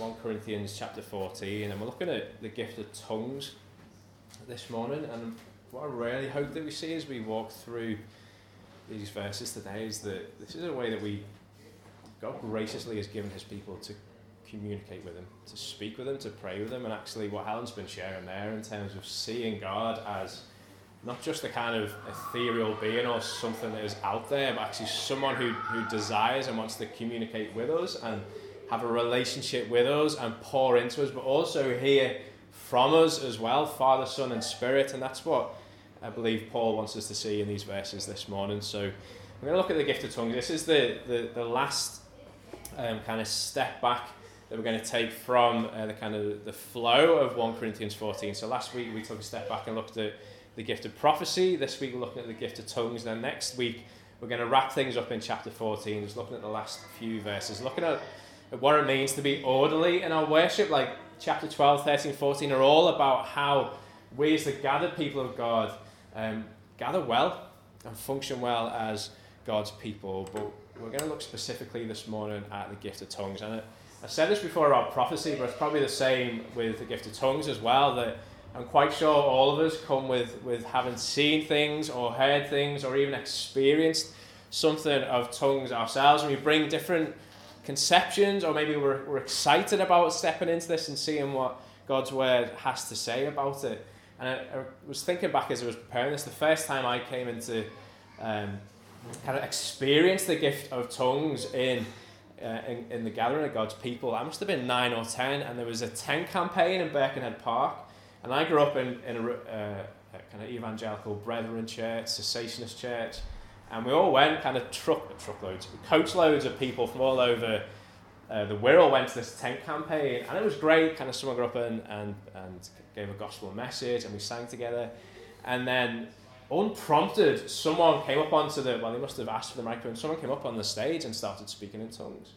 1 Corinthians chapter 14, and we're looking at the gift of tongues this morning. And what I really hope that we see as we walk through these verses today is that this is a way that we, God graciously has given his people to communicate with him, to speak with him, to pray with him, and actually what Helen's been sharing there in terms of seeing God as not just a kind of ethereal being or something that is out there, but actually someone who, who desires and wants to communicate with us and have a relationship with us and pour into us, but also hear from us as well, Father, Son, and Spirit. And that's what I believe Paul wants us to see in these verses this morning. So we're going to look at the gift of tongues. This is the, the, the last um, kind of step back that we're going to take from uh, the kind of the flow of 1 Corinthians 14. So last week we took a step back and looked at the gift of prophecy. This week we're looking at the gift of tongues. Then next week we're going to wrap things up in chapter 14, just looking at the last few verses, looking at, at what it means to be orderly in our worship. Like chapter 12, 13, 14 are all about how we as the gathered people of God um, gather well and function well as God's people. But we're going to look specifically this morning at the gift of tongues. And I said this before about prophecy, but it's probably the same with the gift of tongues as well. That I'm quite sure all of us come with, with having seen things or heard things or even experienced something of tongues ourselves. And we bring different conceptions, or maybe we're, we're excited about stepping into this and seeing what God's word has to say about it. And I, I was thinking back as I was preparing this, the first time I came into um, kind of experience the gift of tongues in, uh, in, in the gathering of God's people, I must have been nine or ten, and there was a tent campaign in Birkenhead Park and I grew up in, in a, uh, a kind of evangelical brethren church, cessationist church, and we all went kind of truck truckloads, coach loads of people from all over uh, the Wirral went to this tent campaign, and it was great. Kind of someone got up and, and, and gave a gospel message, and we sang together. And then, unprompted, someone came up onto the well, they must have asked for the microphone. Someone came up on the stage and started speaking in tongues,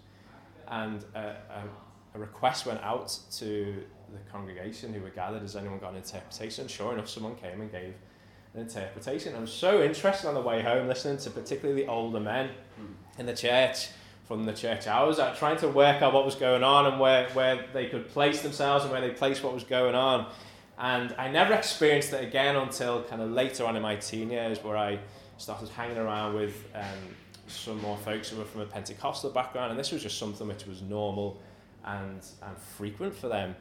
and uh, a, a request went out to the congregation who were gathered, has anyone got an interpretation? Sure enough, someone came and gave interpretation. I'm so interested on the way home listening to particularly the older men mm. in the church from the church hours, at trying to work out what was going on and where, where they could place themselves and where they placed what was going on. And I never experienced it again until kind of later on in my teen years where I started hanging around with um, some more folks who were from a Pentecostal background, and this was just something which was normal and, and frequent for them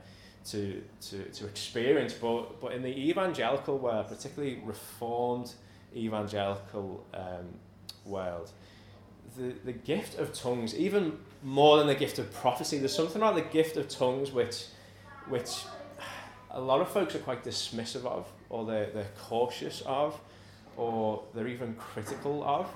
to, to, to experience. But, but in the evangelical world, particularly reformed evangelical um, world, the, the gift of tongues, even more than the gift of prophecy, there's something about the gift of tongues which, which a lot of folks are quite dismissive of, or they're, they're cautious of, or they're even critical of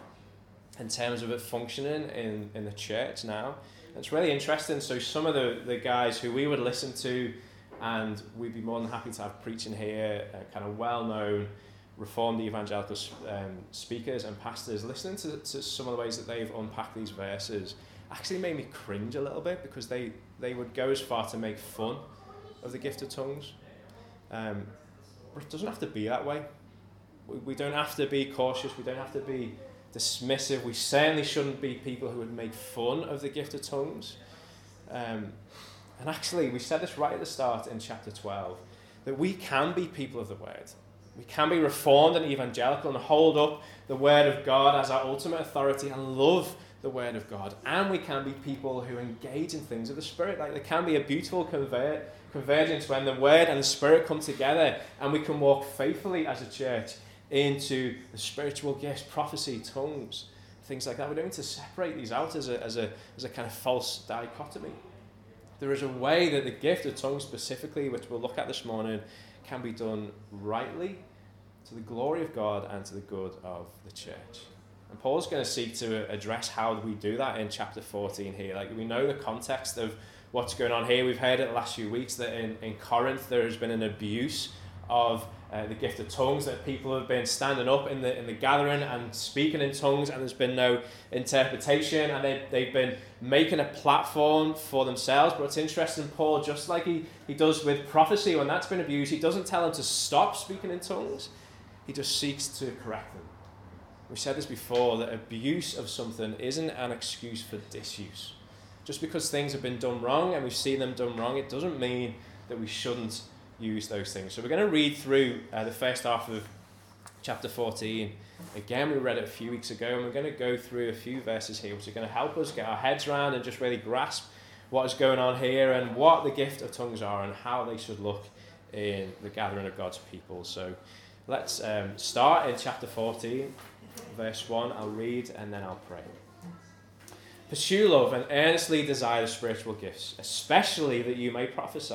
in terms of it functioning in, in the church now. It's really interesting. So, some of the, the guys who we would listen to and we'd be more than happy to have preaching here, uh, kind of well-known Reformed evangelical um, speakers and pastors listening to, to some of the ways that they've unpacked these verses actually made me cringe a little bit because they, they would go as far to make fun of the gift of tongues. Um, but it doesn't have to be that way. We, we don't have to be cautious, we don't have to be dismissive. We certainly shouldn't be people who would make fun of the gift of tongues. Um, and actually, we said this right at the start in chapter 12 that we can be people of the word. We can be reformed and evangelical and hold up the word of God as our ultimate authority and love the word of God. And we can be people who engage in things of the Spirit. Like there can be a beautiful convert, convergence when the word and the Spirit come together and we can walk faithfully as a church into the spiritual gifts, prophecy, tongues, things like that. We don't need to separate these out as a, as a, as a kind of false dichotomy. There is a way that the gift of tongues, specifically, which we'll look at this morning, can be done rightly to the glory of God and to the good of the church. And Paul's going to seek to address how we do that in chapter 14 here. Like, we know the context of what's going on here. We've heard it the last few weeks that in, in Corinth there has been an abuse of uh, the gift of tongues that people have been standing up in the in the gathering and speaking in tongues and there's been no interpretation and they, they've been making a platform for themselves. But it's interesting paul just like he, he does with prophecy when that's been abused he doesn't tell them to stop speaking in tongues. He just seeks to correct them. We said this before that abuse of something isn't an excuse for disuse. Just because things have been done wrong and we've seen them done wrong, it doesn't mean that we shouldn't use those things. So we're going to read through uh, the first half of chapter 14. Again, we read it a few weeks ago, and we're going to go through a few verses here, which are going to help us get our heads around and just really grasp what is going on here and what the gift of tongues are and how they should look in the gathering of God's people. So let's um, start in chapter 14, verse 1. I'll read and then I'll pray. Pursue love and earnestly desire the spiritual gifts, especially that you may prophesy.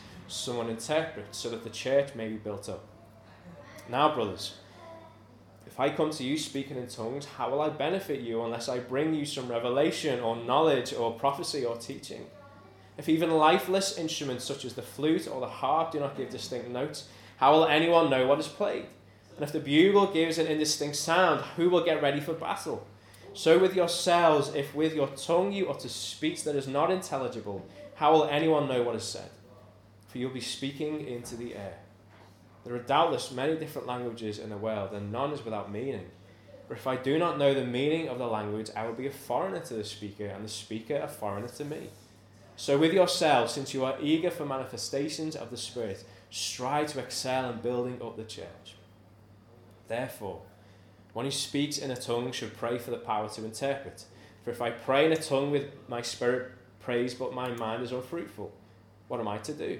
someone interprets, so that the church may be built up. Now, brothers, if I come to you speaking in tongues, how will I benefit you unless I bring you some revelation or knowledge or prophecy or teaching? If even lifeless instruments such as the flute or the harp do not give distinct notes, how will anyone know what is played? And if the bugle gives an indistinct sound, who will get ready for battle? So with yourselves, if with your tongue you utter speech that is not intelligible, how will anyone know what is said? For you'll be speaking into the air. There are doubtless many different languages in the world, and none is without meaning. But if I do not know the meaning of the language, I will be a foreigner to the speaker, and the speaker a foreigner to me. So with yourselves, since you are eager for manifestations of the Spirit, strive to excel in building up the church. Therefore, one who speaks in a tongue should pray for the power to interpret. For if I pray in a tongue with my spirit praise, but my mind is unfruitful, what am I to do?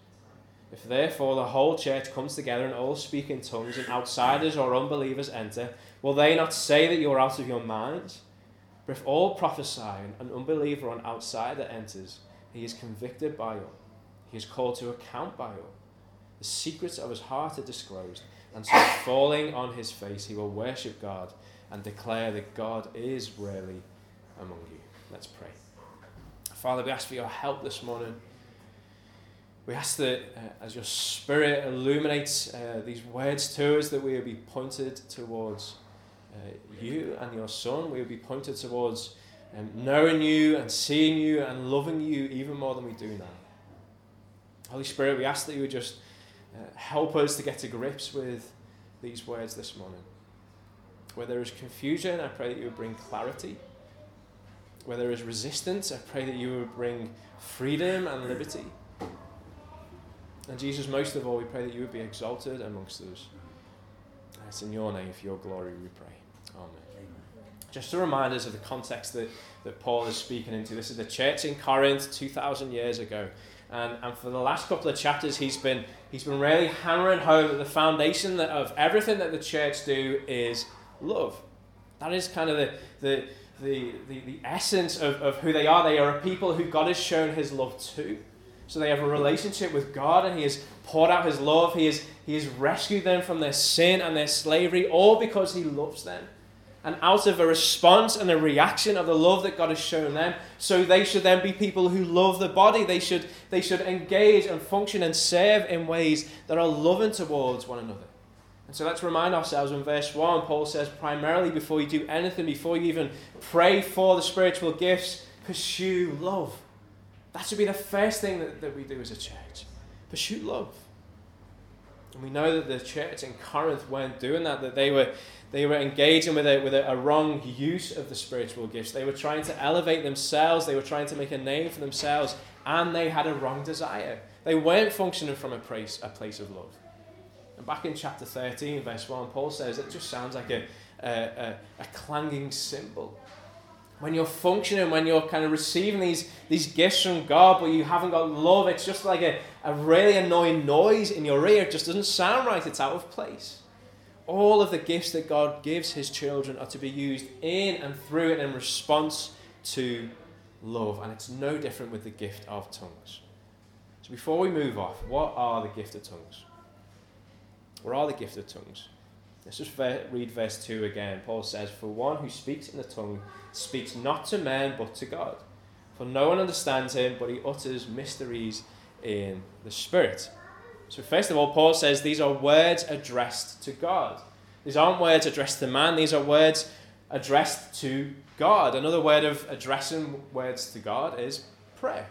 If therefore the whole church comes together and all speak in tongues, and outsiders or unbelievers enter, will they not say that you are out of your minds? But if all prophesy and an unbeliever or an outsider enters, he is convicted by all. He is called to account by all. The secrets of his heart are disclosed and so, falling on his face, he will worship God and declare that God is really among you. Let's pray. Father, we ask for your help this morning. We ask that uh, as your Spirit illuminates uh, these words to us, that we will be pointed towards uh, you and your Son. We will be pointed towards um, knowing you and seeing you and loving you even more than we do now. Holy Spirit, we ask that you would just uh, help us to get to grips with these words this morning. Where there is confusion, I pray that you would bring clarity. Where there is resistance, I pray that you would bring freedom and liberty. And Jesus, most of all, we pray that you would be exalted amongst us. It's in your name, for your glory, we pray. Amen. Just to remind us of the context that, that Paul is speaking into. This is the church in Corinth 2,000 years ago. And, and for the last couple of chapters, he's been, he's been really hammering home that the foundation that, of everything that the church do is love. That is kind of the, the, the, the, the essence of, of who they are. They are a people who God has shown his love to. So they have a relationship with God and He has poured out His love. He has, he has rescued them from their sin and their slavery, all because He loves them and out of a response and a reaction of the love that God has shown them. So they should then be people who love the body. They should, they should engage and function and serve in ways that are loving towards one another. And so let's remind ourselves in verse 1, Paul says, primarily before you do anything, before you even pray for the spiritual gifts, pursue love. That should be the first thing that, that we do as a church. Pursue love. And we know that the church in Corinth weren't doing that, that they were, they were engaging with, a, with a, a wrong use of the spiritual gifts. They were trying to elevate themselves, they were trying to make a name for themselves, and they had a wrong desire. They weren't functioning from a place, a place of love. And back in chapter 13, verse 1, Paul says it just sounds like a, a, a, a clanging cymbal when you're functioning, when you're kind of receiving these, these gifts from God, but you haven't got love, it's just like a, a really annoying noise in your ear. It just doesn't sound right, it's out of place. All of the gifts that God gives his children are to be used in and through and in response to love. And it's no different with the gift of tongues. So before we move off, what are the gift of tongues? What are the gift of tongues? Let's just read verse 2 again. Paul says, For one who speaks in the tongue speaks not to men but to God. For no one understands him, but he utters mysteries in the Spirit. So, first of all, Paul says these are words addressed to God. These aren't words addressed to man, these are words addressed to God. Another word of addressing words to God is prayer.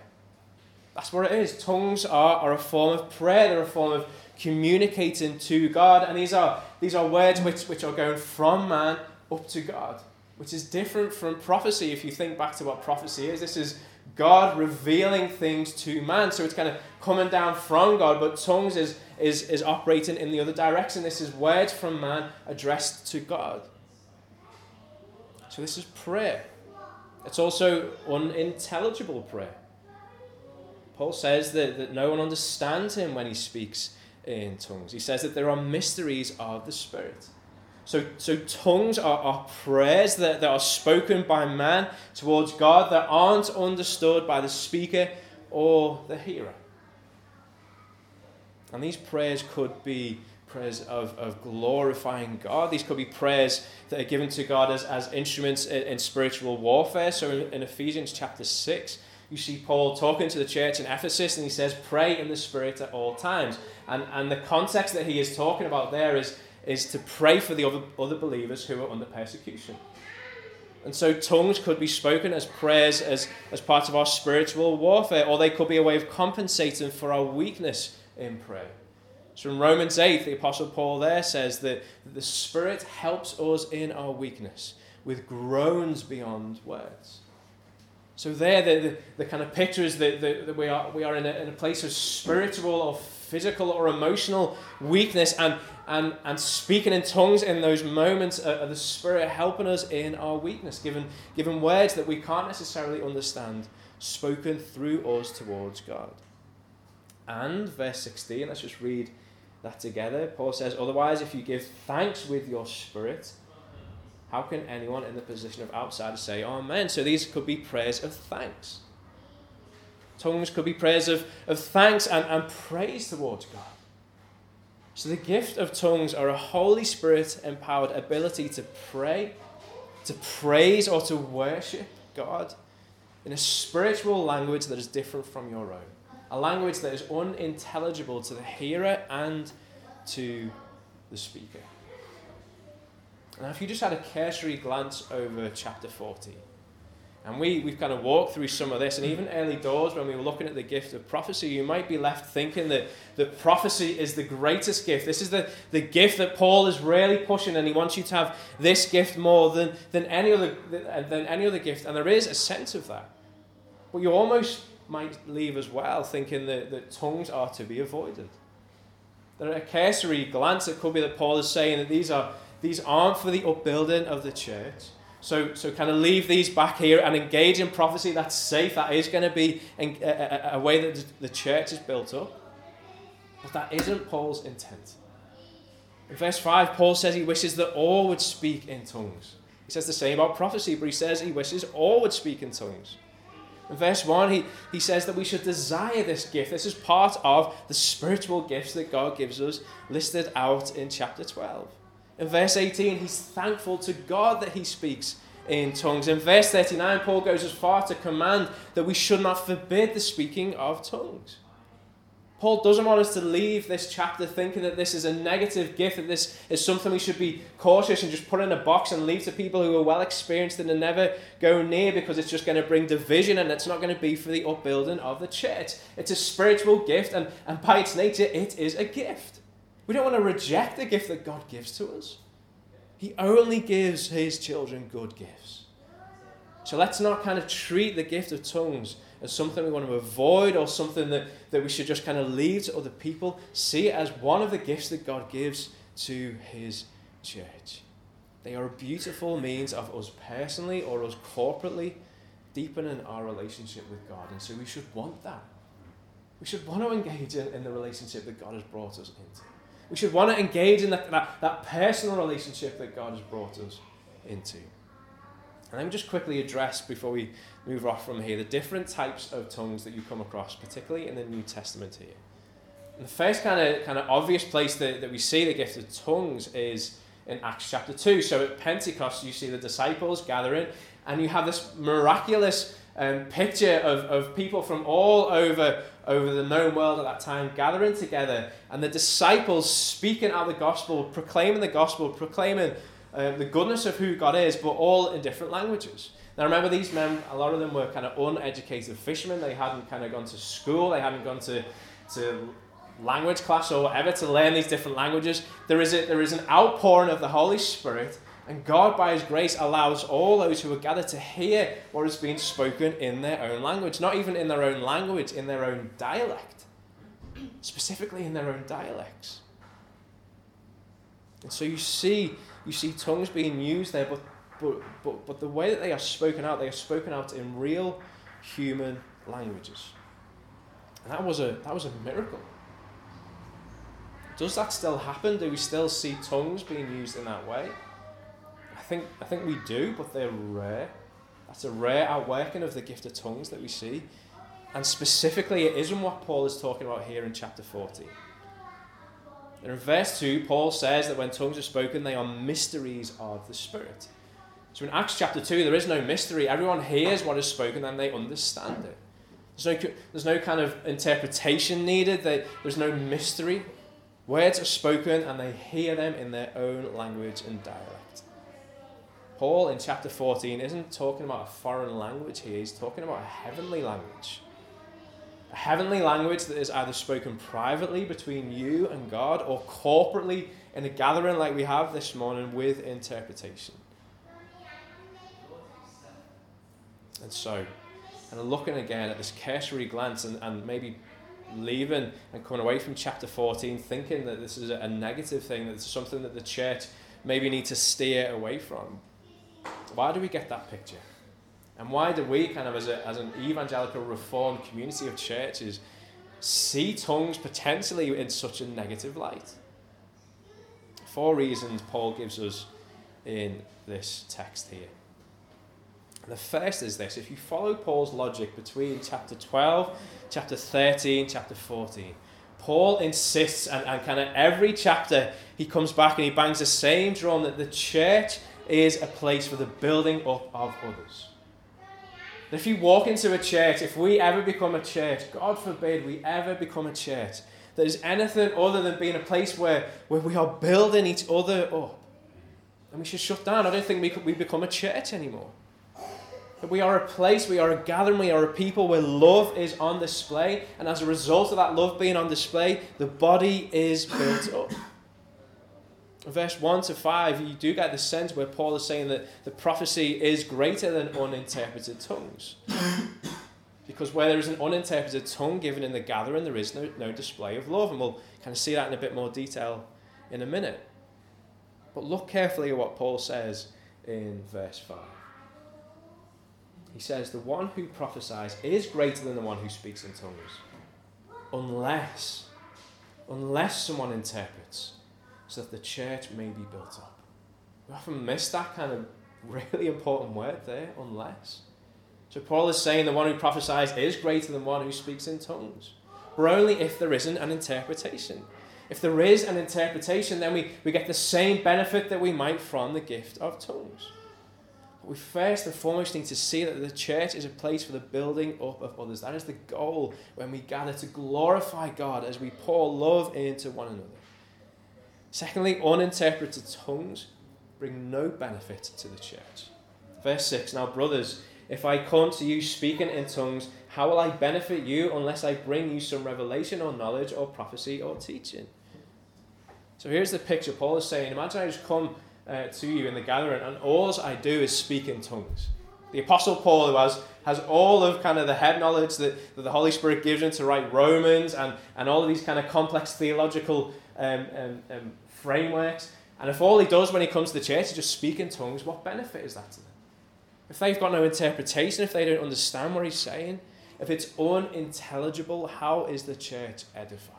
That's what it is. Tongues are, are a form of prayer, they're a form of communicating to God. And these are, these are words which, which are going from man up to God which is different from prophecy. If you think back to what prophecy is, this is God revealing things to man. So it's kind of coming down from God, but tongues is, is, is operating in the other direction. This is words from man addressed to God. So this is prayer. It's also unintelligible prayer. Paul says that, that no one understands him when he speaks in tongues. He says that there are mysteries of the Spirit. So, so tongues are, are prayers that, that are spoken by man towards God that aren't understood by the speaker or the hearer. And these prayers could be prayers of, of glorifying God. These could be prayers that are given to God as, as instruments in, in spiritual warfare. So in, in Ephesians chapter 6, you see Paul talking to the church in Ephesus, and he says, Pray in the Spirit at all times. And, and the context that he is talking about there is is to pray for the other, other believers who are under persecution. And so tongues could be spoken as prayers as, as part of our spiritual warfare, or they could be a way of compensating for our weakness in prayer. So in Romans 8, the Apostle Paul there says that the Spirit helps us in our weakness with groans beyond words. So there, the, the, the kind of picture is that, that, that we are, we are in, a, in a place of spiritual or physical or emotional weakness, and, and, and speaking in tongues in those moments of the Spirit helping us in our weakness, given, given words that we can't necessarily understand, spoken through us towards God. And verse 16, let's just read that together. Paul says, Otherwise, if you give thanks with your spirit, how can anyone in the position of outsider say Amen? So these could be prayers of thanks. Tongues could be prayers of, of thanks and, and praise towards God. So, the gift of tongues are a Holy Spirit empowered ability to pray, to praise, or to worship God in a spiritual language that is different from your own. A language that is unintelligible to the hearer and to the speaker. Now, if you just had a cursory glance over chapter 14, and we, we've kind of walked through some of this, and even early doors when we were looking at the gift of prophecy, you might be left thinking that, the prophecy is the greatest gift. This is the, the gift that Paul is really pushing, and he wants you to have this gift more than, than, any other, than any other gift. And there is a sense of that. But you almost might leave as well thinking that, that tongues are to be avoided. At a cursory glance, it could be that Paul is saying that these, are, these aren't for the upbuilding of the church so, so kind of leave these back here and engage in prophecy that's safe. That is going to be a, a, a way that the church is built up. But that isn't Paul's intent. In verse 5, Paul says he wishes that all would speak in tongues. He says the same about prophecy, but he says he wishes all would speak in tongues. In verse 1, he, he says that we should desire this gift. This is part of the spiritual gifts that God gives us, listed out in chapter 12. In verse 18, he's thankful to God that he speaks in tongues. In verse 39, Paul goes as far to command that we should not forbid the speaking of tongues. Paul doesn't want us to leave this chapter thinking that this is a negative gift, that this is something we should be cautious and just put in a box and leave to people who are well experienced and never go near because it's just going to bring division and it's not going to be for the upbuilding of the church. It's a spiritual gift, and, and by its nature, it is a gift. We don't want to reject the gift that God gives to us. He only gives his children good gifts. So let's not kind of treat the gift of tongues as something we want to avoid or something that, that we should just kind of leave to other people. See it as one of the gifts that God gives to his church. They are a beautiful means of us personally or us corporately deepening our relationship with God. And so we should want that. We should want to engage in, in the relationship that God has brought us into. We should want to engage in that, that, that personal relationship that God has brought us into. And let me just quickly address, before we move off from here, the different types of tongues that you come across, particularly in the New Testament here. And the first kind of, kind of obvious place that, that we see the gift of tongues is in Acts chapter 2. So at Pentecost, you see the disciples gathering, and you have this miraculous um, picture of, of people from all over, over the known world at that time gathering together, and the disciples speaking out the gospel, proclaiming the gospel, proclaiming um, the goodness of who God is, but all in different languages. Now, remember, these men, a lot of them were kind of uneducated fishermen. They hadn't kind of gone to school, they hadn't gone to, to language class or whatever to learn these different languages. There is, a, there is an outpouring of the Holy Spirit, and God, by His grace, allows all those who are gathered to hear what is being spoken in their own language. Not even in their own language, in their own dialect. Specifically in their own dialects. And so you see you see tongues being used there, but, but, but, but the way that they are spoken out, they are spoken out in real human languages. And that was a, that was a miracle. Does that still happen? Do we still see tongues being used in that way? I think, I think we do, but they're rare. That's a rare outworking of the gift of tongues that we see. And specifically, it isn't what Paul is talking about here in chapter 14. And in verse 2, Paul says that when tongues are spoken, they are mysteries of the Spirit. So in Acts chapter 2, there is no mystery. Everyone hears what is spoken and they understand it. There's no, there's no kind of interpretation needed, they, there's no mystery. Words are spoken and they hear them in their own language and dialect. Paul in chapter 14 isn't talking about a foreign language here, he's talking about a heavenly language a heavenly language that is either spoken privately between you and God or corporately in a gathering like we have this morning with interpretation. And so, and looking again at this cursory glance and, and maybe leaving and coming away from chapter 14 thinking that this is a negative thing, that it's something that the church maybe need to steer away from. Why do we get that picture? And why do we, kind of as, a, as an evangelical reformed community of churches, see tongues potentially in such a negative light? Four reasons Paul gives us in this text here. The first is this if you follow Paul's logic between chapter 12, chapter 13, chapter 14, Paul insists, and, and kind of every chapter he comes back and he bangs the same drum that the church is a place for the building up of others. If you walk into a church, if we ever become a church, God forbid we ever become a church, that is anything other than being a place where, where we are building each other up, then we should shut down. I don't think we, could, we become a church anymore. But we are a place, we are a gathering, we are a people where love is on display, and as a result of that love being on display, the body is built up verse 1 to 5, you do get the sense where Paul is saying that the prophecy is greater than uninterpreted tongues. because where there is an uninterpreted tongue given in the gathering, there is no, no display of love. And we'll kind of see that in a bit more detail in a minute. But look carefully at what Paul says in verse 5. He says, The one who prophesies is greater than the one who speaks in tongues, unless, unless someone interprets so that the church may be built up. We often miss that kind of really important word there, unless. So Paul is saying the one who prophesies is greater than one who speaks in tongues. But only if there isn't an interpretation. If there is an interpretation, then we, we get the same benefit that we might from the gift of tongues. But we first and foremost need to see that the church is a place for the building up of others. That is the goal when we gather to glorify God as we pour love into one another. Secondly, uninterpreted tongues bring no benefit to the church. Verse 6 Now, brothers, if I come to you speaking in tongues, how will I benefit you unless I bring you some revelation or knowledge or prophecy or teaching? So here's the picture Paul is saying Imagine I just come uh, to you in the gathering, and all I do is speak in tongues. The Apostle Paul, who has, has all of kind of the head knowledge that, that the Holy Spirit gives him to write Romans and, and all of these kind of complex theological um, um, um, frameworks. And if all he does when he comes to the church is just speak in tongues, what benefit is that to them? If they've got no interpretation, if they don't understand what he's saying, if it's unintelligible, how is the church edified?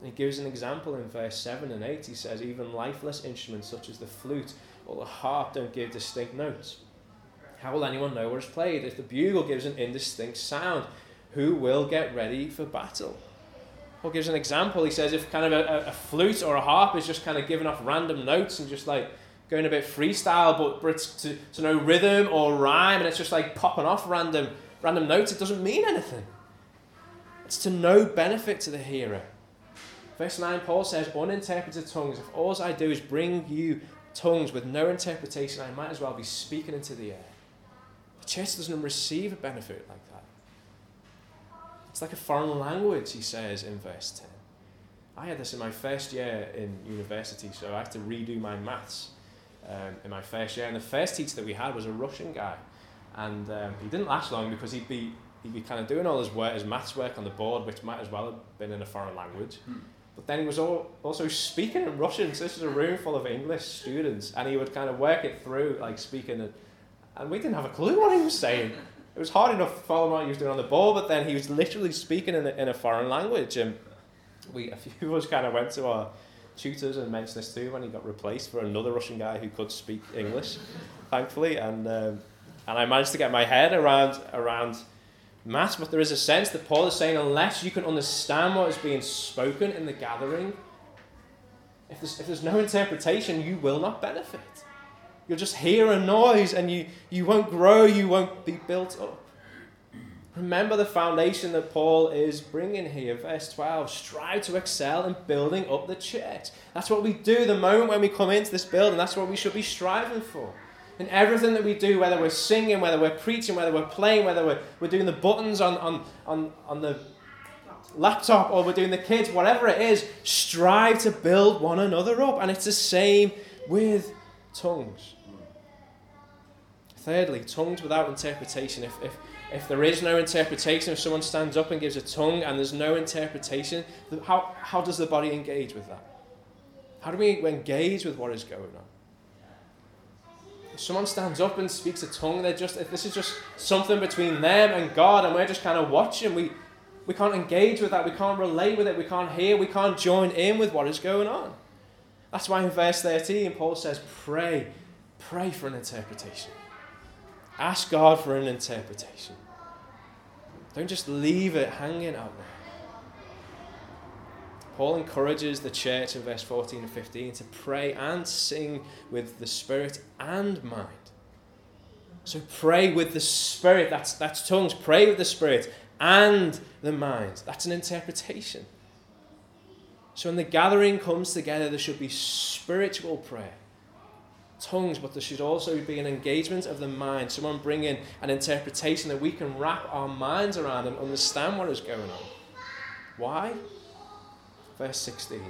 And he gives an example in verse 7 and 8. He says, Even lifeless instruments such as the flute or the harp don't give distinct notes. How will anyone know what is played? If the bugle gives an indistinct sound, who will get ready for battle? Paul gives an example. He says if kind of a, a, flute or a harp is just kind of giving off random notes and just like going a bit freestyle, but, but it's to, to no rhythm or rhyme, and it's just like popping off random random notes, it doesn't mean anything. It's to no benefit to the hearer. Verse 9, Paul says, Uninterpreted tongues. If all I do is bring you tongues with no interpretation, I might as well be speaking into the air. The church doesn't receive a benefit like that. It's like a foreign language, he says in verse 10. I had this in my first year in university, so I had to redo my maths um, in my first year. And the first teacher that we had was a Russian guy. And um, he didn't last long because he'd be, he'd be kind of doing all his work, his maths work on the board, which might as well have been in a foreign language. Hmm. But then he was also speaking in Russian. So this is a room full of English students, and he would kind of work it through, like speaking, and, and we didn't have a clue what he was saying. It was hard enough to follow what he was doing on the ball, but then he was literally speaking in a, in a foreign language. And we, a few of us kind of went to our tutors and mentioned this too when he got replaced for another Russian guy who could speak English, thankfully. And um, and I managed to get my head around around mass, but there is a sense that Paul is saying unless you can understand what is being spoken in the gathering, if there's, if there's no interpretation, you will not benefit. You'll just hear a noise and you, you won't grow, you won't be built up. Remember the foundation that Paul is bringing here. Verse 12 strive to excel in building up the church. That's what we do the moment when we come into this building. That's what we should be striving for in everything that we do, whether we're singing, whether we're preaching, whether we're playing, whether we're, we're doing the buttons on, on, on, on the laptop or we're doing the kids, whatever it is, strive to build one another up. And it's the same with tongues. Thirdly, tongues without interpretation. If, if, if there is no interpretation, if someone stands up and gives a tongue and there's no interpretation, how, how does the body engage with that? How do we engage with what is going on? if someone stands up and speaks a tongue, they're just if this is just something between them and God, and we're just kind of watching, we we can't engage with that, we can't relate with it, we can't hear, we can't join in with what is going on. That's why in verse 13 Paul says, Pray, pray for an interpretation. Ask God for an interpretation. Don't just leave it hanging out there. Paul encourages the church in verse 14 and 15 to pray and sing with the spirit and mind. So pray with the spirit, that's, that's tongues. Pray with the spirit and the mind. That's an interpretation. So when the gathering comes together, there should be spiritual prayer, tongues, but there should also be an engagement of the mind. Someone bring in an interpretation that we can wrap our minds around and understand what is going on. Why? Verse 16.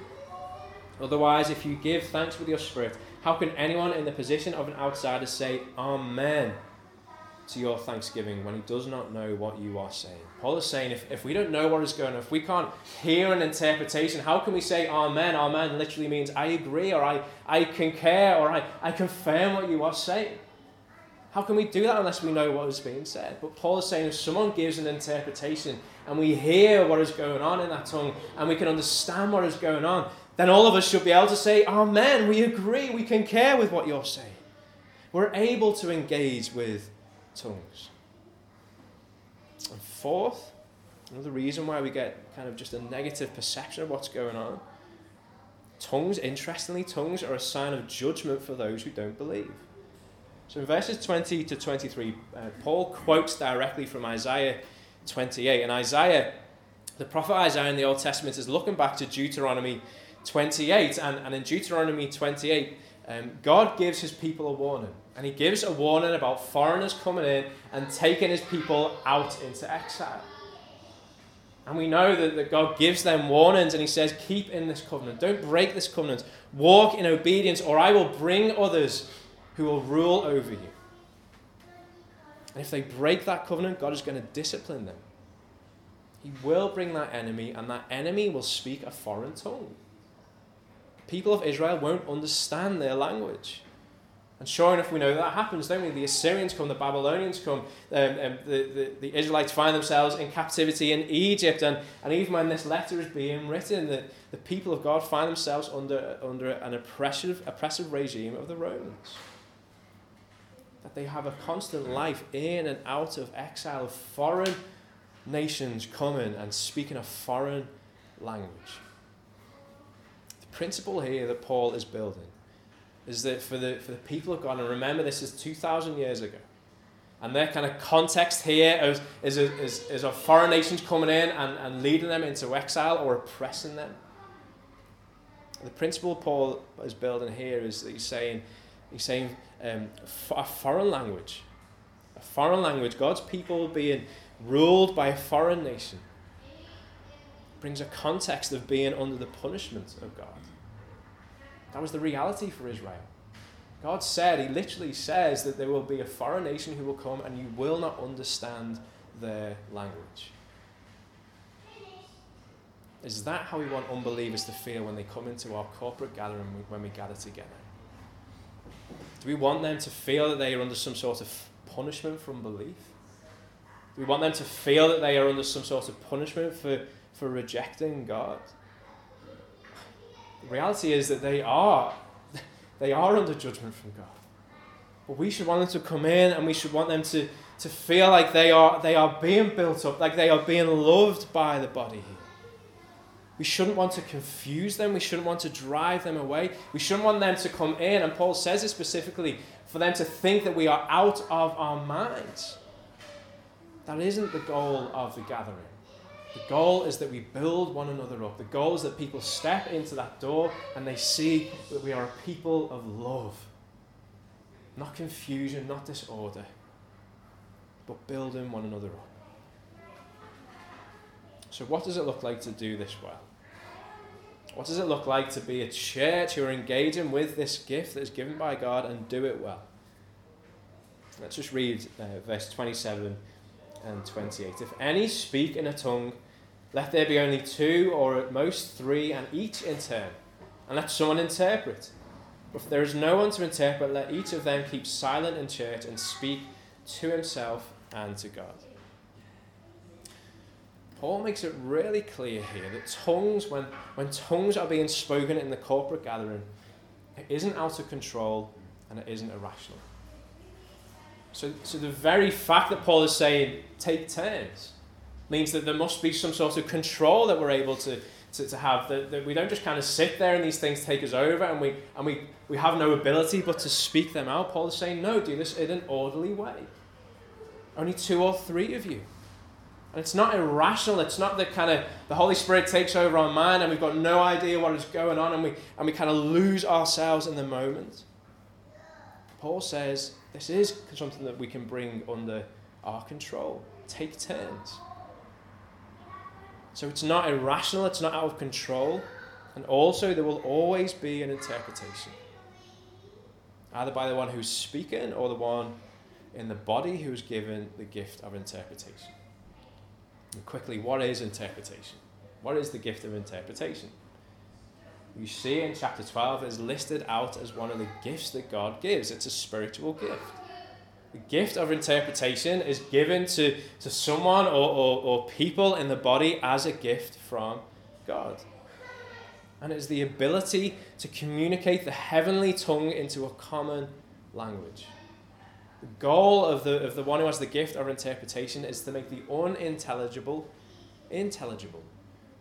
Otherwise, if you give thanks with your spirit, how can anyone in the position of an outsider say Amen to your thanksgiving when he does not know what you are saying? Paul is saying if, if we don't know what is going on, if we can't hear an interpretation, how can we say Amen? Amen literally means I agree or I, I concur or I, I confirm what you are saying. How can we do that unless we know what is being said? But Paul is saying if someone gives an interpretation and we hear what is going on in that tongue and we can understand what is going on, then all of us should be able to say, Amen, we agree, we concur with what you're saying. We're able to engage with tongues. And fourth, another reason why we get kind of just a negative perception of what's going on. Tongues, interestingly, tongues are a sign of judgment for those who don't believe. So in verses 20 to 23, uh, Paul quotes directly from Isaiah 28. And Isaiah, the prophet Isaiah in the Old Testament, is looking back to Deuteronomy 28. And, and in Deuteronomy 28, um, God gives his people a warning. And he gives a warning about foreigners coming in and taking his people out into exile. And we know that, that God gives them warnings and He says, Keep in this covenant. Don't break this covenant. Walk in obedience, or I will bring others who will rule over you. And if they break that covenant, God is going to discipline them. He will bring that enemy, and that enemy will speak a foreign tongue. People of Israel won't understand their language. And sure enough, we know that happens, don't we? The Assyrians come, the Babylonians come, um, um, the, the, the Israelites find themselves in captivity in Egypt. And, and even when this letter is being written, the, the people of God find themselves under, under an oppressive, oppressive regime of the Romans. That they have a constant life in and out of exile, of foreign nations coming and speaking a foreign language. Principle here that Paul is building is that for the, for the people of God, and remember this is 2,000 years ago, and their kind of context here is, is, is, is of foreign nations coming in and, and leading them into exile or oppressing them. The principle Paul is building here is that he's saying, he's saying um, a foreign language, a foreign language, God's people being ruled by a foreign nation, brings a context of being under the punishment of God. That was the reality for Israel. God said, He literally says that there will be a foreign nation who will come and you will not understand their language. Is that how we want unbelievers to feel when they come into our corporate gathering when we gather together? Do we want them to feel that they are under some sort of punishment from belief? Do we want them to feel that they are under some sort of punishment for, for rejecting God? The reality is that they are, they are under judgment from God. But we should want them to come in and we should want them to, to feel like they are, they are being built up, like they are being loved by the body here. We shouldn't want to confuse them. We shouldn't want to drive them away. We shouldn't want them to come in, and Paul says it specifically, for them to think that we are out of our minds. That isn't the goal of the gathering. The goal is that we build one another up. The goal is that people step into that door and they see that we are a people of love. Not confusion, not disorder, but building one another up. So, what does it look like to do this well? What does it look like to be a church who are engaging with this gift that is given by God and do it well? Let's just read uh, verse 27 and 28. If any speak in a tongue, let there be only two or at most three, and each in turn, and let someone interpret. If there is no one to interpret, let each of them keep silent in church and speak to himself and to God. Paul makes it really clear here that tongues, when, when tongues are being spoken in the corporate gathering, it isn't out of control and it isn't irrational. So, so the very fact that Paul is saying take turns means that there must be some sort of control that we're able to, to, to have. That, that we don't just kind of sit there and these things take us over and, we, and we, we have no ability but to speak them out. Paul is saying, no, do this in an orderly way. Only two or three of you. And it's not irrational. It's not that kind of the Holy Spirit takes over our mind and we've got no idea what is going on and we, and we kind of lose ourselves in the moment. Paul says this is something that we can bring under our control. Take turns. So it's not irrational, it's not out of control, and also there will always be an interpretation. Either by the one who's speaking or the one in the body who's given the gift of interpretation. And quickly, what is interpretation? What is the gift of interpretation? You see in chapter 12 is listed out as one of the gifts that God gives. It's a spiritual gift. The gift of interpretation is given to, to someone or, or, or people in the body as a gift from God. And it's the ability to communicate the heavenly tongue into a common language. The goal of the, of the one who has the gift of interpretation is to make the unintelligible intelligible,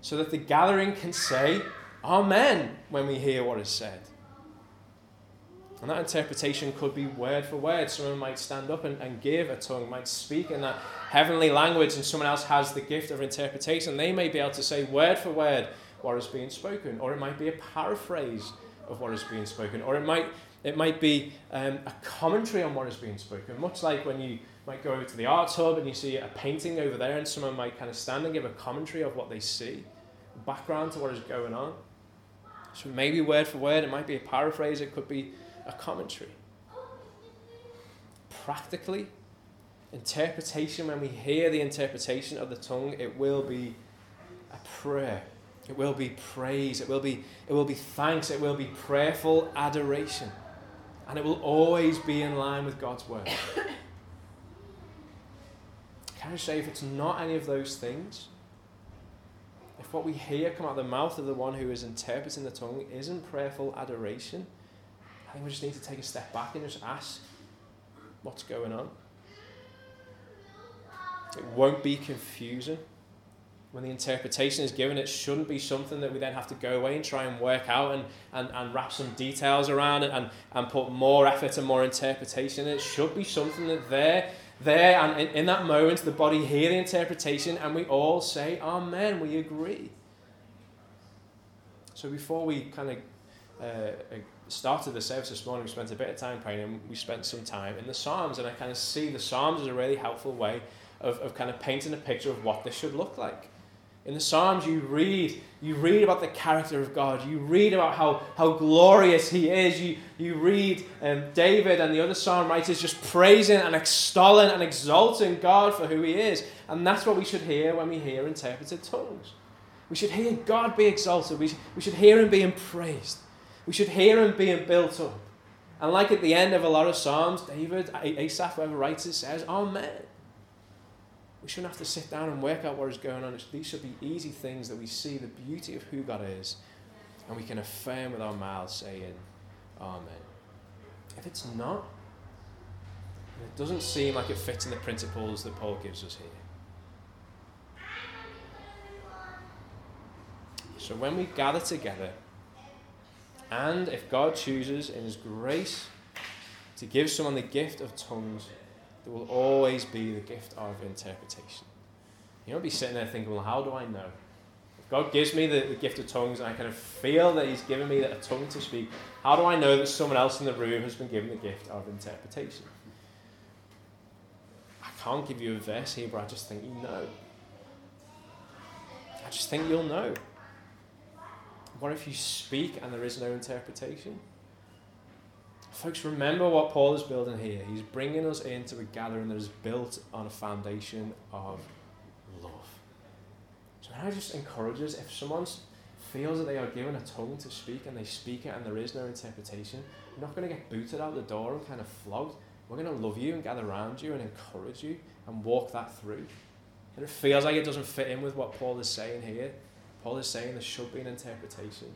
so that the gathering can say, Amen, when we hear what is said. And that interpretation could be word for word. Someone might stand up and, and give a tongue, might speak in that heavenly language, and someone else has the gift of interpretation. They may be able to say word for word what is being spoken, or it might be a paraphrase of what is being spoken, or it might it might be um, a commentary on what is being spoken, much like when you might go over to the arts hub and you see a painting over there, and someone might kind of stand and give a commentary of what they see, background to what is going on. So maybe word for word, it might be a paraphrase, it could be a commentary. Practically, interpretation, when we hear the interpretation of the tongue, it will be a prayer. It will be praise. It will be, it will be thanks. It will be prayerful adoration. And it will always be in line with God's word. Can I say, if it's not any of those things, if what we hear come out of the mouth of the one who is interpreting the tongue isn't prayerful adoration, I think we just need to take a step back and just ask what's going on. It won't be confusing. When the interpretation is given, it shouldn't be something that we then have to go away and try and work out and, and, and wrap some details around it and, and put more effort and more interpretation. It should be something that there, there and in, in that moment, the body hear the interpretation and we all say, Amen, we agree. So before we kind of uh, started the service this morning, we spent a bit of time praying and we spent some time in the Psalms. And I kind of see the Psalms as a really helpful way of, of kind of painting a picture of what this should look like. In the Psalms, you read, you read about the character of God. You read about how, how glorious He is. You, you read um, David and the other psalm writers just praising and extolling and exalting God for who He is. And that's what we should hear when we hear interpreted tongues. We should hear God be exalted. We, we should hear Him being praised. We should hear Him being built up. And like at the end of a lot of Psalms, David, Asaph, whoever writes it, says, Amen. We shouldn't have to sit down and work out what is going on. These should be easy things that we see the beauty of who God is, and we can affirm with our mouths, saying, Amen. If it's not, it doesn't seem like it fits in the principles that Paul gives us here. So when we gather together, and if God chooses in His grace to give someone the gift of tongues, there will always be the gift of interpretation. You won't be sitting there thinking, well, how do I know? If God gives me the, the gift of tongues and I kind of feel that He's given me a tongue to speak, how do I know that someone else in the room has been given the gift of interpretation? I can't give you a verse here, but I just think you know. I just think you'll know. What if you speak and there is no interpretation? Folks, remember what Paul is building here. He's bringing us into a gathering that is built on a foundation of love. So I just encourage us if someone feels that they are given a tongue to speak and they speak it and there is no interpretation, you're not going to get booted out the door and kind of flogged. We're going to love you and gather around you and encourage you and walk that through. And it feels like it doesn't fit in with what Paul is saying here. Paul is saying there should be an interpretation.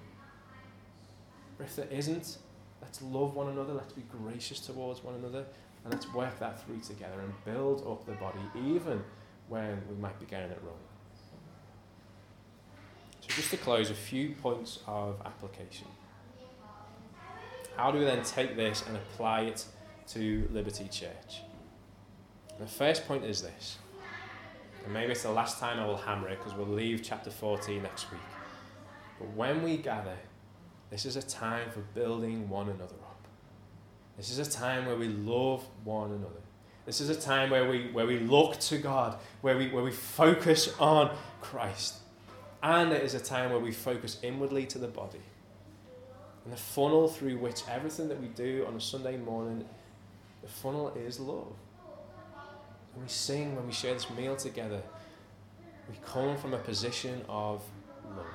But if there isn't, Let's love one another. Let's be gracious towards one another. And let's work that through together and build up the body, even when we might be getting it wrong. So, just to close, a few points of application. How do we then take this and apply it to Liberty Church? The first point is this, and maybe it's the last time I will hammer it because we'll leave chapter 14 next week. But when we gather, this is a time for building one another up. This is a time where we love one another. This is a time where we, where we look to God, where we, where we focus on Christ. And it is a time where we focus inwardly to the body. And the funnel through which everything that we do on a Sunday morning, the funnel is love. When we sing, when we share this meal together, we come from a position of love.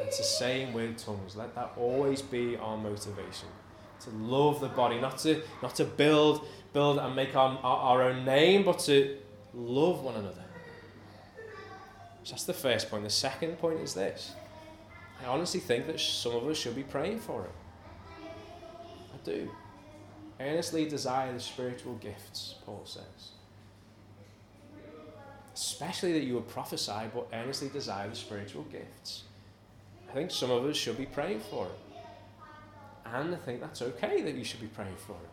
It's the same with tongues. Let that always be our motivation. To love the body, not to not to build build and make our, our, our own name, but to love one another. So that's the first point. The second point is this. I honestly think that some of us should be praying for it. I do. Earnestly desire the spiritual gifts, Paul says. Especially that you would prophesy, but earnestly desire the spiritual gifts. I think some of us should be praying for it. And I think that's okay that you should be praying for it.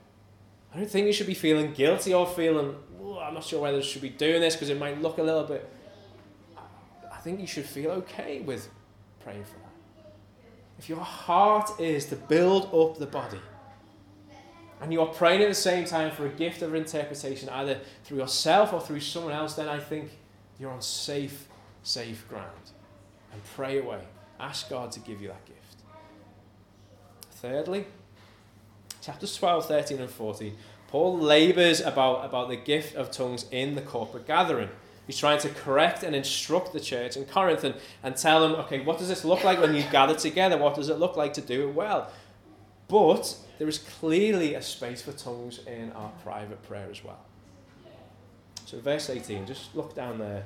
I don't think you should be feeling guilty or feeling, I'm not sure whether I should be doing this because it might look a little bit. I think you should feel okay with praying for that. If your heart is to build up the body, and you are praying at the same time for a gift of interpretation, either through yourself or through someone else, then I think you're on safe, safe ground. And pray away. Ask God to give you that gift. Thirdly, chapters 12, 13, and 14, Paul labours about, about the gift of tongues in the corporate gathering. He's trying to correct and instruct the church in Corinth and, and tell them, okay, what does this look like when you gather together? What does it look like to do it well? But there is clearly a space for tongues in our private prayer as well. So, verse 18, just look down there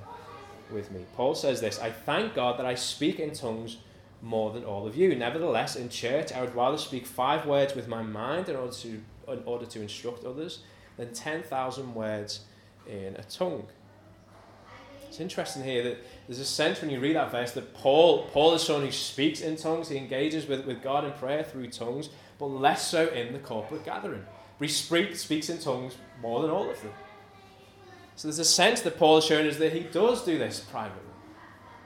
with me. Paul says this I thank God that I speak in tongues more than all of you. Nevertheless, in church, I would rather speak five words with my mind in order to, in order to instruct others than 10,000 words in a tongue. It's interesting here that there's a sense when you read that verse that Paul, Paul is someone who speaks in tongues, he engages with, with God in prayer through tongues, but less so in the corporate gathering. He speak, speaks in tongues more than all of them. So there's a sense that Paul is showing us that he does do this privately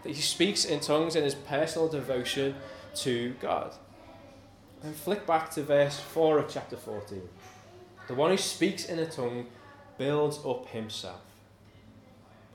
that he speaks in tongues in his personal devotion to God. And flick back to verse 4 of chapter 14. The one who speaks in a tongue builds up himself.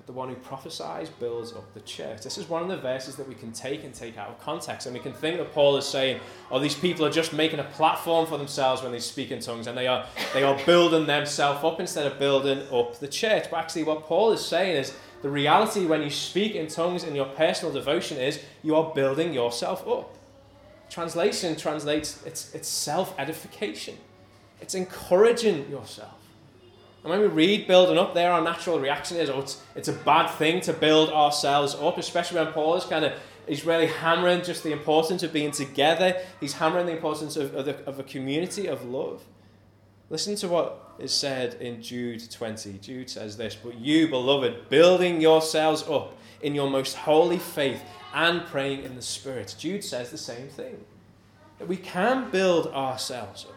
The one who prophesies builds up the church. This is one of the verses that we can take and take out of context. And we can think that Paul is saying, oh, these people are just making a platform for themselves when they speak in tongues, and they are, they are building themselves up instead of building up the church. But actually, what Paul is saying is the reality when you speak in tongues in your personal devotion is you are building yourself up. Translation translates it's, it's self edification, it's encouraging yourself. And when we read building up there, our natural reaction is, oh, it's, it's a bad thing to build ourselves up, especially when Paul is kind of, he's really hammering just the importance of being together. He's hammering the importance of, of, the, of a community of love. Listen to what is said in Jude 20. Jude says this But you, beloved, building yourselves up in your most holy faith and praying in the Spirit. Jude says the same thing. That we can build ourselves up.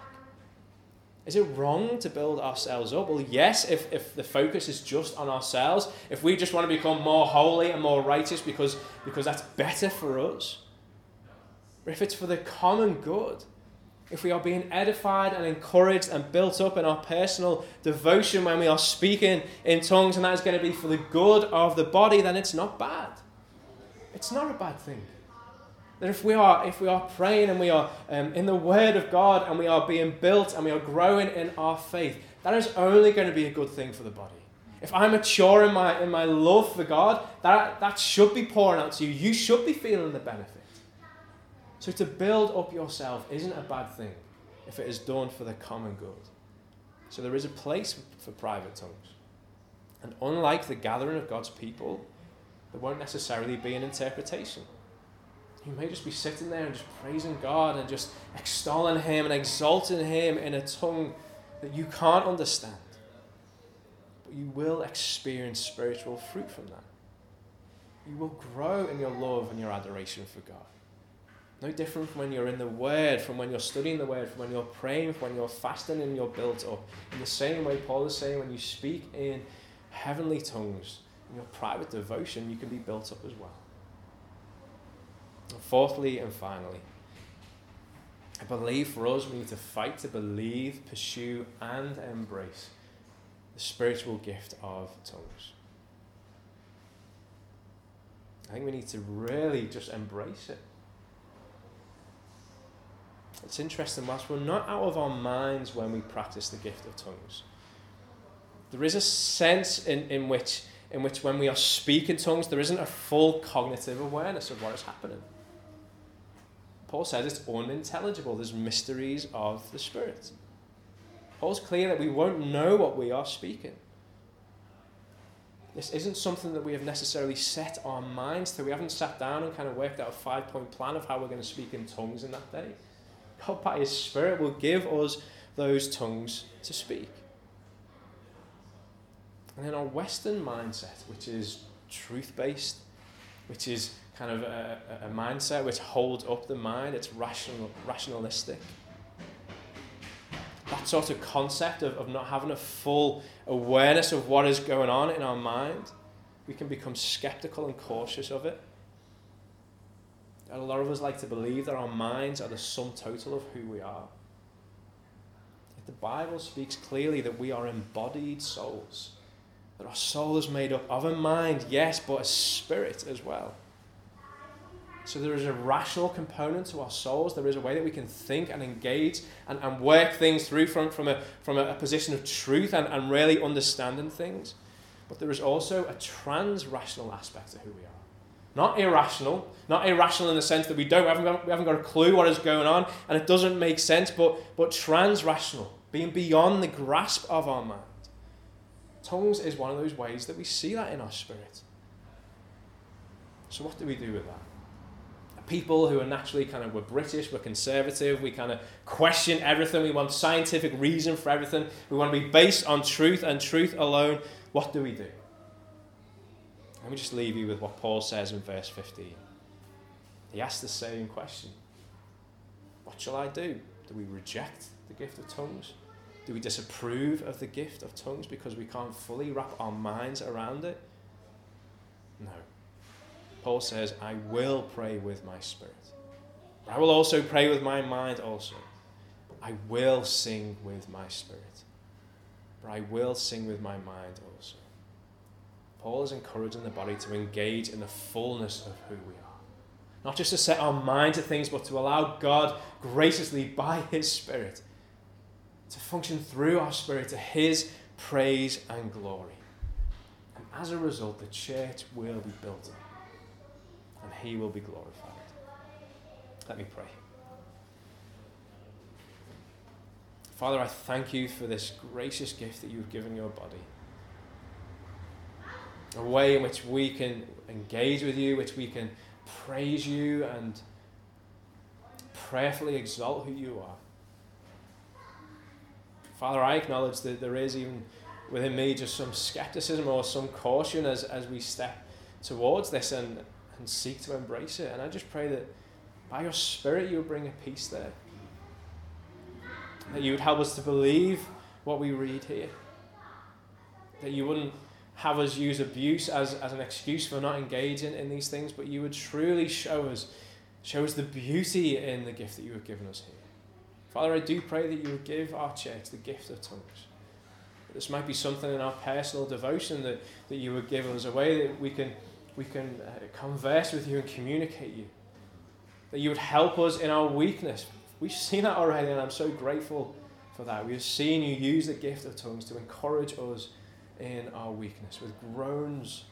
Is it wrong to build ourselves up? Well, yes, if, if the focus is just on ourselves, if we just want to become more holy and more righteous because, because that's better for us. But if it's for the common good, if we are being edified and encouraged and built up in our personal devotion when we are speaking in tongues, and that is going to be for the good of the body, then it's not bad. It's not a bad thing. That if we are, if we are praying and we are um, in the Word of God and we are being built and we are growing in our faith, that is only going to be a good thing for the body. If I'm mature in my, in my love for God, that, that should be pouring out to you. You should be feeling the benefit. So to build up yourself isn't a bad thing if it is done for the common good. So there is a place for private tongues. And unlike the gathering of God's people, there won't necessarily be an interpretation. You may just be sitting there and just praising God and just extolling Him and exalting Him in a tongue that you can't understand. But you will experience spiritual fruit from that. You will grow in your love and your adoration for God. No different from when you're in the Word, from when you're studying the Word, from when you're praying, from when you're fasting and you're built up. In the same way, Paul is saying, when you speak in heavenly tongues, in your private devotion, you can be built up as well. And fourthly and finally, I believe for us we need to fight to believe, pursue, and embrace the spiritual gift of tongues. I think we need to really just embrace it. It's interesting, whilst we're not out of our minds when we practice the gift of tongues, there is a sense in, in, which, in which when we are speaking tongues, there isn't a full cognitive awareness of what is happening. Paul says it's unintelligible. There's mysteries of the Spirit. Paul's clear that we won't know what we are speaking. This isn't something that we have necessarily set our minds to. We haven't sat down and kind of worked out a five point plan of how we're going to speak in tongues in that day. God, by His Spirit, will give us those tongues to speak. And then our Western mindset, which is truth based, which is kind of a, a, mindset which holds up the mind, it's rational, rationalistic. That sort of concept of, of not having a full awareness of what is going on in our mind, we can become skeptical and cautious of it. A lot of us like to believe that our minds are the sum total of who we are. The Bible speaks clearly that we are embodied souls. That our soul is made up of a mind, yes, but a spirit as well. So there is a rational component to our souls. There is a way that we can think and engage and, and work things through from, from, a, from a, a position of truth and, and really understanding things. But there is also a trans rational aspect to who we are. Not irrational, not irrational in the sense that we don't we haven't, we haven't got a clue what is going on and it doesn't make sense, but, but trans rational, being beyond the grasp of our mind. Tongues is one of those ways that we see that in our spirit. So, what do we do with that? People who are naturally kind of we're British, we're conservative, we kind of question everything, we want scientific reason for everything, we want to be based on truth and truth alone. What do we do? Let me just leave you with what Paul says in verse 15. He asks the same question What shall I do? Do we reject the gift of tongues? Do we disapprove of the gift of tongues because we can't fully wrap our minds around it? Paul says, I will pray with my spirit. I will also pray with my mind also. I will sing with my spirit. But I will sing with my mind also. Paul is encouraging the body to engage in the fullness of who we are. Not just to set our mind to things, but to allow God graciously by His Spirit to function through our spirit to His praise and glory. And as a result, the church will be built up he will be glorified. Let me pray. Father, I thank you for this gracious gift that you've given your body. A way in which we can engage with you, which we can praise you and prayerfully exalt who you are. Father, I acknowledge that there is even within me just some skepticism or some caution as, as we step towards this. And and seek to embrace it. And I just pray that by your Spirit you would bring a peace there. That you would help us to believe what we read here. That you wouldn't have us use abuse as, as an excuse for not engaging in these things, but you would truly show us, show us the beauty in the gift that you have given us here. Father, I do pray that you would give our church the gift of tongues. This might be something in our personal devotion that, that you would give us, a way that we can we can uh, converse with you and communicate you. That you would help us in our weakness. We've seen that already, and I'm so grateful for that. We've seen you use the gift of tongues to encourage us in our weakness with groans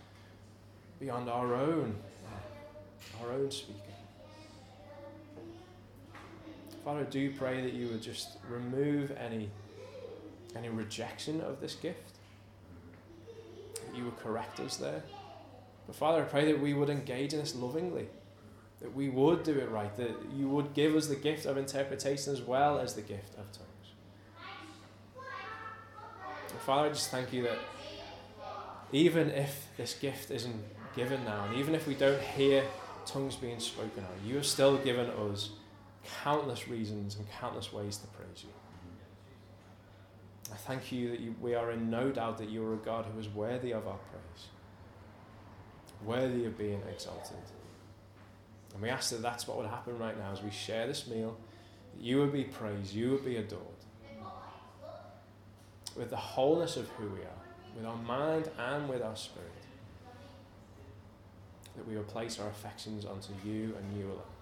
beyond our own, our own speaking. Father, I do pray that you would just remove any, any rejection of this gift. That you would correct us there. But Father, I pray that we would engage in this lovingly, that we would do it right, that you would give us the gift of interpretation as well as the gift of tongues. And Father, I just thank you that even if this gift isn't given now, and even if we don't hear tongues being spoken out, you have still given us countless reasons and countless ways to praise you. I thank you that you, we are in no doubt that you are a God who is worthy of our praise worthy of being exalted. And we ask that that's what would happen right now as we share this meal. You would be praised, you would be adored. With the wholeness of who we are, with our mind and with our spirit. That we would place our affections onto you and you alone.